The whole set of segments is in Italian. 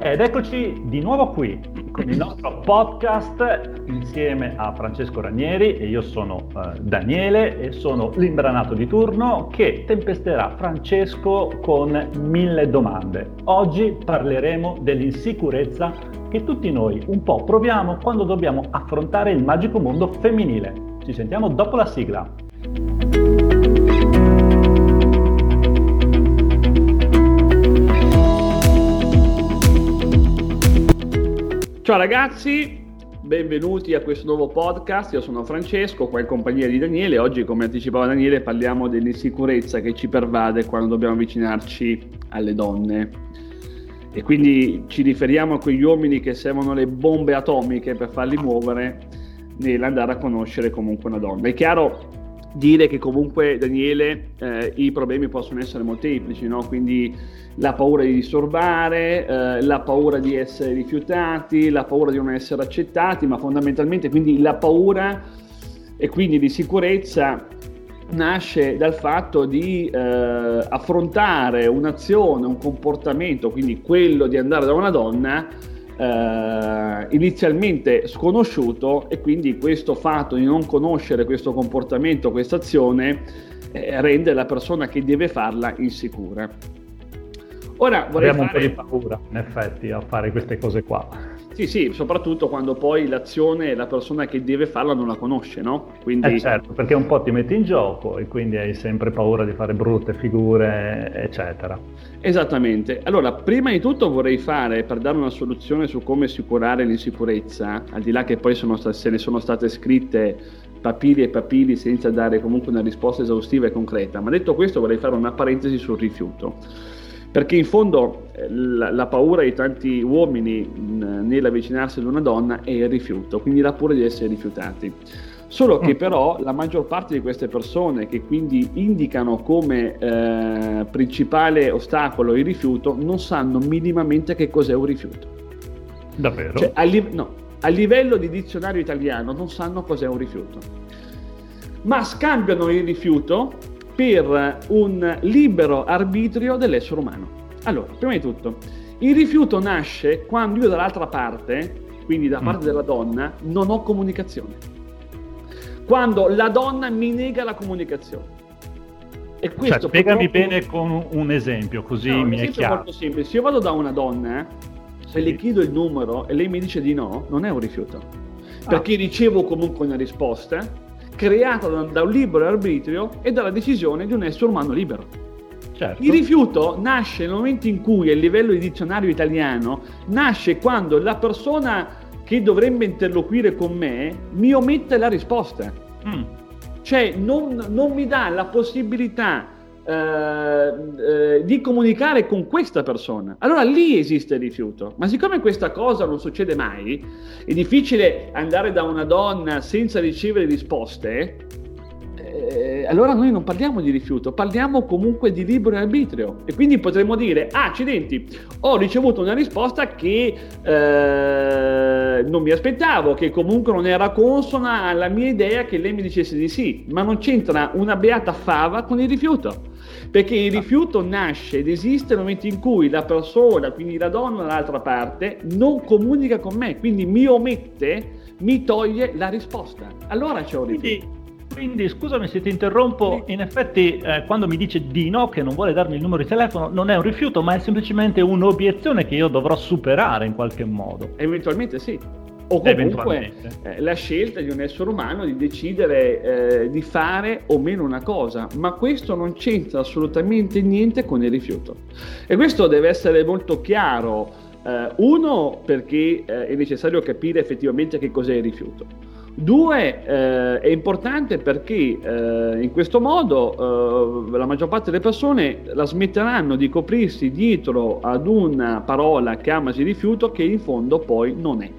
Ed eccoci di nuovo qui con il nostro podcast insieme a Francesco Ranieri e io sono eh, Daniele e sono l'imbranato di turno che tempesterà Francesco con mille domande. Oggi parleremo dell'insicurezza che tutti noi un po' proviamo quando dobbiamo affrontare il magico mondo femminile. Ci sentiamo dopo la sigla. Ciao ragazzi, benvenuti a questo nuovo podcast. Io sono Francesco, qua in compagnia di Daniele. Oggi, come anticipava Daniele, parliamo dell'insicurezza che ci pervade quando dobbiamo avvicinarci alle donne. E quindi ci riferiamo a quegli uomini che servono le bombe atomiche per farli muovere nell'andare a conoscere comunque una donna. È chiaro dire che comunque Daniele eh, i problemi possono essere molteplici, no? quindi la paura di disturbare, eh, la paura di essere rifiutati, la paura di non essere accettati, ma fondamentalmente quindi la paura e quindi di sicurezza nasce dal fatto di eh, affrontare un'azione, un comportamento, quindi quello di andare da una donna eh, inizialmente sconosciuto e quindi questo fatto di non conoscere questo comportamento, questa azione, eh, rende la persona che deve farla insicura. Ora vorrei Abbiamo fare... un po' di paura, in effetti, a fare queste cose qua. Sì, sì, soprattutto quando poi l'azione la persona che deve farla non la conosce, no? Quindi... Eh certo, perché un po' ti metti in gioco e quindi hai sempre paura di fare brutte figure, eccetera. Esattamente. Allora, prima di tutto vorrei fare, per dare una soluzione su come assicurare l'insicurezza, al di là che poi sono, se ne sono state scritte papili e papili senza dare comunque una risposta esaustiva e concreta, ma detto questo vorrei fare una parentesi sul rifiuto perché in fondo eh, la, la paura di tanti uomini nell'avvicinarsi ad una donna è il rifiuto, quindi la paura di essere rifiutati. Solo che mm. però la maggior parte di queste persone che quindi indicano come eh, principale ostacolo il rifiuto non sanno minimamente che cos'è un rifiuto. Davvero? Cioè, a, li- no, a livello di dizionario italiano non sanno cos'è un rifiuto. Ma scambiano il rifiuto per un libero arbitrio dell'essere umano. Allora, prima di tutto, il rifiuto nasce quando io dall'altra parte, quindi da parte mm. della donna, non ho comunicazione. Quando la donna mi nega la comunicazione. E questo cioè, spiegami purtroppo... bene con un esempio, così no, mi è chiaro. È molto semplice. Se io vado da una donna, se sì. le chiedo il numero e lei mi dice di no, non è un rifiuto. Ah. Perché ricevo comunque una risposta creata da, da un libero arbitrio e dalla decisione di un essere umano libero. Certo. Il rifiuto nasce nel momento in cui, a livello di dizionario italiano, nasce quando la persona che dovrebbe interloquire con me mi omette la risposta. Mm. Cioè non, non mi dà la possibilità eh, eh, di comunicare con questa persona. Allora lì esiste il rifiuto. Ma siccome questa cosa non succede mai, è difficile andare da una donna senza ricevere risposte, eh, allora noi non parliamo di rifiuto, parliamo comunque di libero arbitrio. E quindi potremmo dire, ah, accidenti, ho ricevuto una risposta che eh, non mi aspettavo, che comunque non era consona alla mia idea che lei mi dicesse di sì, ma non c'entra una beata fava con il rifiuto. Perché il rifiuto nasce ed esiste nel momento in cui la persona, quindi la donna dall'altra parte, non comunica con me, quindi mi omette, mi toglie la risposta. Allora c'è un rifiuto. Quindi... Quindi scusami se ti interrompo, in effetti eh, quando mi dice di no, che non vuole darmi il numero di telefono, non è un rifiuto, ma è semplicemente un'obiezione che io dovrò superare in qualche modo. Eventualmente sì o comunque eh, la scelta di un essere umano di decidere eh, di fare o meno una cosa, ma questo non c'entra assolutamente niente con il rifiuto. E questo deve essere molto chiaro. Eh, uno, perché eh, è necessario capire effettivamente che cos'è il rifiuto. Due, eh, è importante perché eh, in questo modo la maggior parte delle persone la smetteranno di coprirsi dietro ad una parola che amasi rifiuto che in fondo poi non è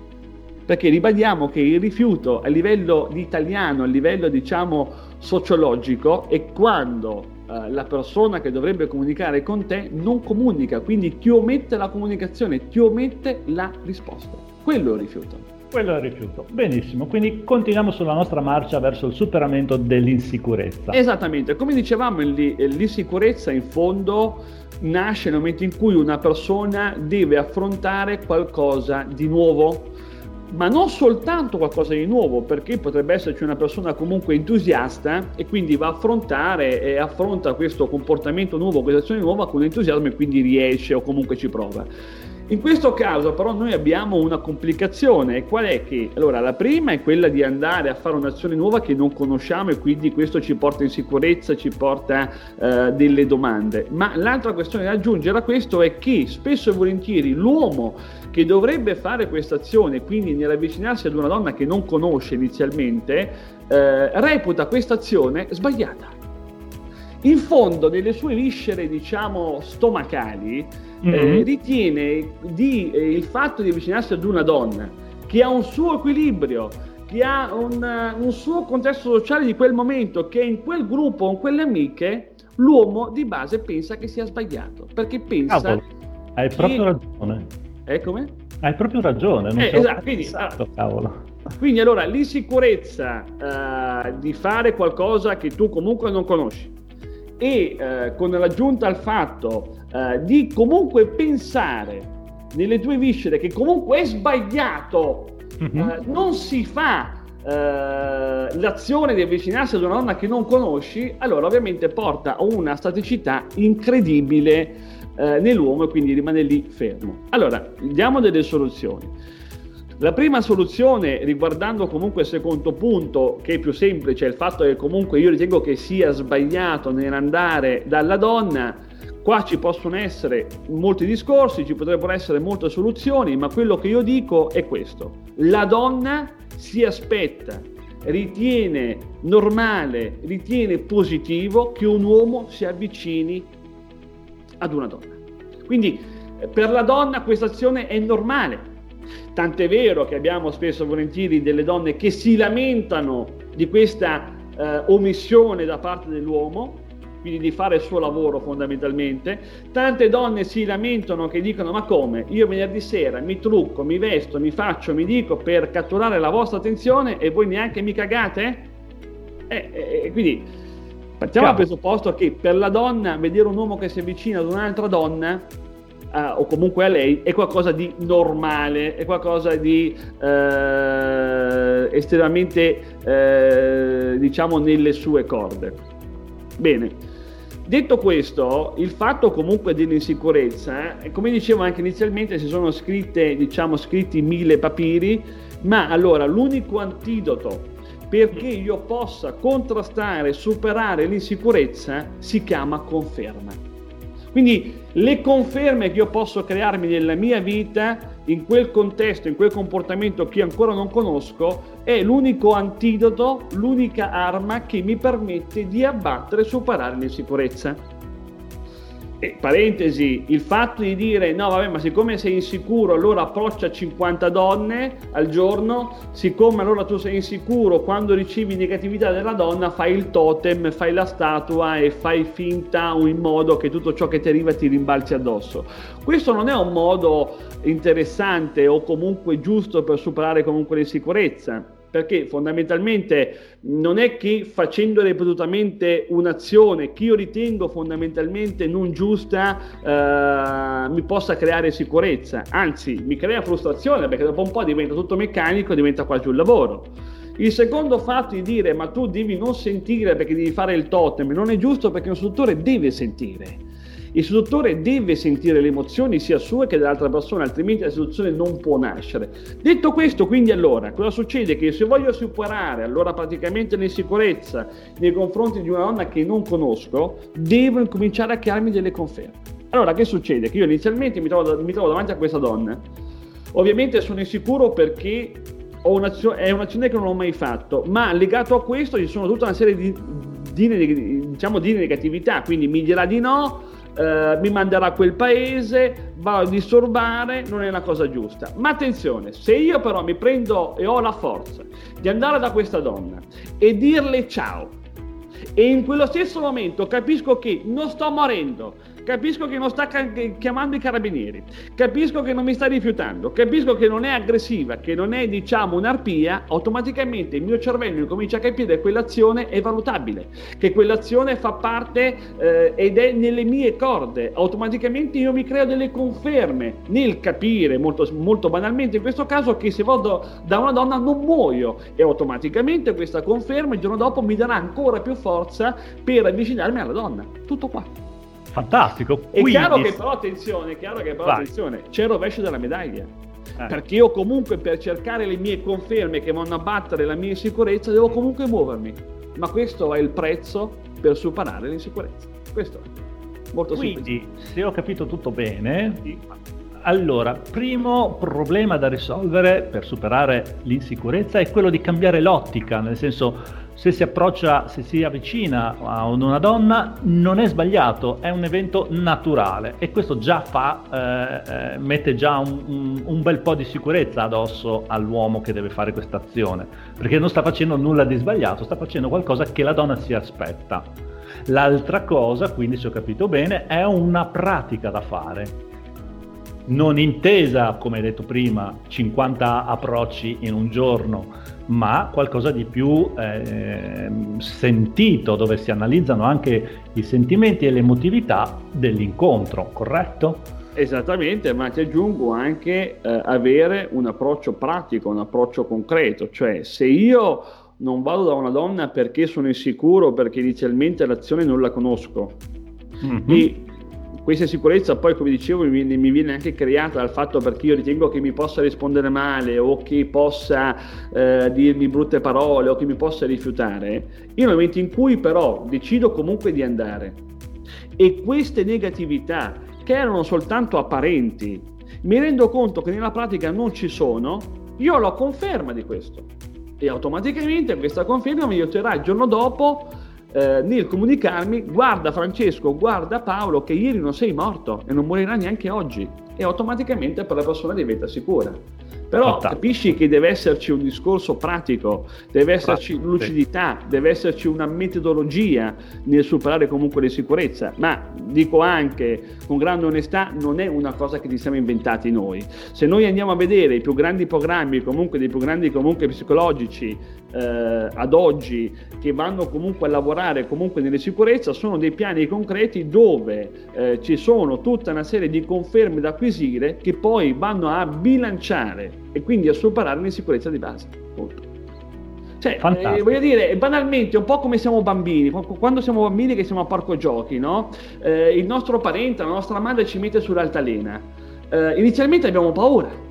perché ribadiamo che il rifiuto a livello italiano, a livello diciamo sociologico, è quando eh, la persona che dovrebbe comunicare con te non comunica, quindi ti omette la comunicazione, ti omette la risposta. Quello è il rifiuto. Quello è il rifiuto. Benissimo, quindi continuiamo sulla nostra marcia verso il superamento dell'insicurezza. Esattamente, come dicevamo, l'insicurezza in fondo nasce nel momento in cui una persona deve affrontare qualcosa di nuovo, ma non soltanto qualcosa di nuovo, perché potrebbe esserci una persona comunque entusiasta e quindi va a affrontare e affronta questo comportamento nuovo, questa azione nuova con entusiasmo e quindi riesce o comunque ci prova. In questo caso però noi abbiamo una complicazione, qual è che? Allora, la prima è quella di andare a fare un'azione nuova che non conosciamo e quindi questo ci porta in sicurezza, ci porta uh, delle domande. Ma l'altra questione da aggiungere a questo è che spesso e volentieri l'uomo che dovrebbe fare questa azione, quindi nell'avvicinarsi ad una donna che non conosce inizialmente, eh, reputa questa azione sbagliata. In fondo, nelle sue viscere, diciamo, stomacali, mm-hmm. eh, ritiene di, eh, il fatto di avvicinarsi ad una donna che ha un suo equilibrio, che ha un, un suo contesto sociale di quel momento, che in quel gruppo con quelle amiche, l'uomo di base pensa che sia sbagliato, perché pensa... Cavolo, hai che... proprio ragione. Eh, come? Hai proprio ragione, non eh, esatto, quindi, pensato, cavolo. Quindi allora l'insicurezza uh, di fare qualcosa che tu comunque non conosci, e eh, con l'aggiunta al fatto eh, di comunque pensare nelle tue viscere che comunque è sbagliato, mm-hmm. eh, non si fa eh, l'azione di avvicinarsi ad una donna che non conosci, allora ovviamente porta a una staticità incredibile eh, nell'uomo e quindi rimane lì fermo. Allora, diamo delle soluzioni. La prima soluzione, riguardando comunque il secondo punto, che è più semplice, è il fatto che comunque io ritengo che sia sbagliato nell'andare dalla donna, qua ci possono essere molti discorsi, ci potrebbero essere molte soluzioni, ma quello che io dico è questo. La donna si aspetta, ritiene normale, ritiene positivo che un uomo si avvicini ad una donna. Quindi per la donna questa azione è normale, Tant'è vero che abbiamo spesso e volentieri delle donne che si lamentano di questa eh, omissione da parte dell'uomo, quindi di fare il suo lavoro fondamentalmente. Tante donne si lamentano che dicono ma come? Io venerdì sera mi trucco, mi vesto, mi faccio, mi dico per catturare la vostra attenzione e voi neanche mi cagate? Eh, eh, quindi partiamo dal presupposto che per la donna vedere un uomo che si avvicina ad un'altra donna Uh, o comunque a lei è qualcosa di normale, è qualcosa di uh, estremamente uh, diciamo nelle sue corde. Bene, detto questo, il fatto comunque dell'insicurezza, come dicevo anche inizialmente, si sono scritte, diciamo, scritti mille papiri, ma allora l'unico antidoto perché io possa contrastare, superare l'insicurezza si chiama conferma. Quindi le conferme che io posso crearmi nella mia vita, in quel contesto, in quel comportamento che ancora non conosco, è l'unico antidoto, l'unica arma che mi permette di abbattere e superare l'insicurezza. E, parentesi, il fatto di dire no vabbè ma siccome sei insicuro allora approccia 50 donne al giorno, siccome allora tu sei insicuro quando ricevi negatività della donna fai il totem, fai la statua e fai finta in modo che tutto ciò che ti arriva ti rimbalzi addosso. Questo non è un modo interessante o comunque giusto per superare comunque l'insicurezza perché fondamentalmente non è che facendo ripetutamente un'azione che io ritengo fondamentalmente non giusta eh, mi possa creare sicurezza, anzi mi crea frustrazione perché dopo un po' diventa tutto meccanico, diventa quasi un lavoro. Il secondo fatto di dire ma tu devi non sentire perché devi fare il totem non è giusto perché un istruttore deve sentire il seduttore deve sentire le emozioni sia sue che dell'altra persona, altrimenti la seduzione non può nascere. Detto questo, quindi allora, cosa succede? Che se voglio superare allora praticamente l'insicurezza nei confronti di una donna che non conosco, devo incominciare a crearmi delle conferme. Allora, che succede? Che io inizialmente mi trovo, mi trovo davanti a questa donna, ovviamente sono insicuro perché un'azione, è un'azione che non ho mai fatto, ma legato a questo ci sono tutta una serie di, di, diciamo, di negatività, quindi mi dirà di no, eh, mi manderà a quel paese, va a disturbare, non è una cosa giusta. Ma attenzione, se io però mi prendo e ho la forza di andare da questa donna e dirle ciao, e in quello stesso momento capisco che non sto morendo, capisco che non sta chiamando i carabinieri, capisco che non mi sta rifiutando, capisco che non è aggressiva, che non è diciamo un'arpia, automaticamente il mio cervello incomincia a capire che quell'azione è valutabile, che quell'azione fa parte eh, ed è nelle mie corde, automaticamente io mi creo delle conferme nel capire molto, molto banalmente in questo caso che se vado da una donna non muoio. E automaticamente questa conferma il giorno dopo mi darà ancora più forza per avvicinarmi alla donna. Tutto qua. Fantastico. È Quindi... chiaro che però attenzione, è chiaro che però attenzione, c'è il rovescio della medaglia. Eh. Perché io comunque per cercare le mie conferme che vanno a battere la mia insicurezza devo comunque muovermi. Ma questo è il prezzo per superare l'insicurezza. Questo è molto Quindi, semplice. se ho capito tutto bene, sì. allora, primo problema da risolvere per superare l'insicurezza è quello di cambiare l'ottica, nel senso se si approccia, se si avvicina a una donna, non è sbagliato, è un evento naturale e questo già fa, eh, eh, mette già un, un, bel po' di sicurezza addosso all'uomo che deve fare questa azione, perché non sta facendo nulla di sbagliato, sta facendo qualcosa che la donna si aspetta. L'altra cosa, quindi se ho capito bene, è una pratica da fare non intesa, come hai detto prima, 50 approcci in un giorno, ma qualcosa di più eh, sentito, dove si analizzano anche i sentimenti e l'emotività dell'incontro, corretto? Esattamente, ma ti aggiungo anche eh, avere un approccio pratico, un approccio concreto, cioè se io non vado da una donna perché sono insicuro, perché inizialmente l'azione non la conosco, mm-hmm. e questa sicurezza poi, come dicevo, mi, mi, viene anche creata dal fatto perché io ritengo che mi possa rispondere male o che possa eh, dirmi brutte parole o che mi possa rifiutare, io nel momento in cui però decido comunque di andare. E queste negatività che erano soltanto apparenti, mi rendo conto che nella pratica non ci sono, io ho la conferma di questo. E automaticamente questa conferma mi aiuterà il giorno dopo eh, nel comunicarmi guarda Francesco, guarda Paolo che ieri non sei morto e non morirà neanche oggi e automaticamente per la persona diventa sicura. Però Fantastico. capisci che deve esserci un discorso pratico, deve esserci Pratico. lucidità, deve esserci una metodologia nel superare comunque l'insicurezza, ma dico anche con grande onestà non è una cosa che ci siamo inventati noi. Se noi andiamo a vedere i più grandi programmi, comunque dei più grandi comunque psicologici eh, ad oggi che vanno comunque a lavorare comunque nelle sicurezze, sono dei piani concreti dove eh, ci sono tutta una serie di conferme da acquisire che poi vanno a bilanciare e quindi a superare l'insicurezza di base. Punto. Cioè, eh, voglio dire, banalmente, un po' come siamo bambini, quando siamo bambini che siamo a parco giochi, no? Eh, il nostro parente, la nostra madre ci mette sull'altalena. Eh, inizialmente abbiamo paura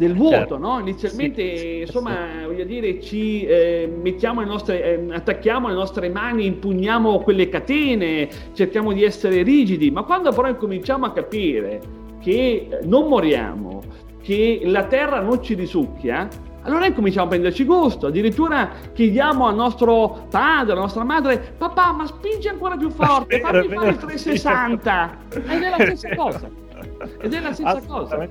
del vuoto, certo. no? Inizialmente, sì, insomma, sì. voglio dire, ci eh, mettiamo le nostre, eh, attacchiamo le nostre mani, impugniamo quelle catene, cerchiamo di essere rigidi, ma quando però incominciamo a capire che non moriamo, che la terra non ci risucchia, allora incominciamo a prenderci gusto, addirittura chiediamo al nostro padre, alla nostra madre, papà ma spingi ancora più forte, fammi fare il 360. Ed è la stessa cosa. Ed è la stessa cosa.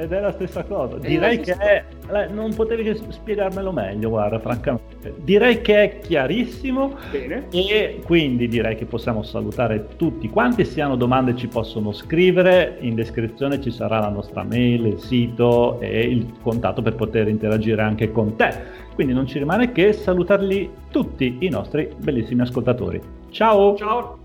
Ed è la stessa cosa. Direi che è, non potevi spiegarmelo meglio, guarda, francamente. Direi che è chiarissimo Bene. e quindi direi che possiamo salutare tutti quanti. Se hanno domande ci possono scrivere, in descrizione ci sarà la nostra mail, il sito e il contatto per poter interagire anche con te. Quindi non ci rimane che salutarli tutti i nostri bellissimi ascoltatori. Ciao! Ciao!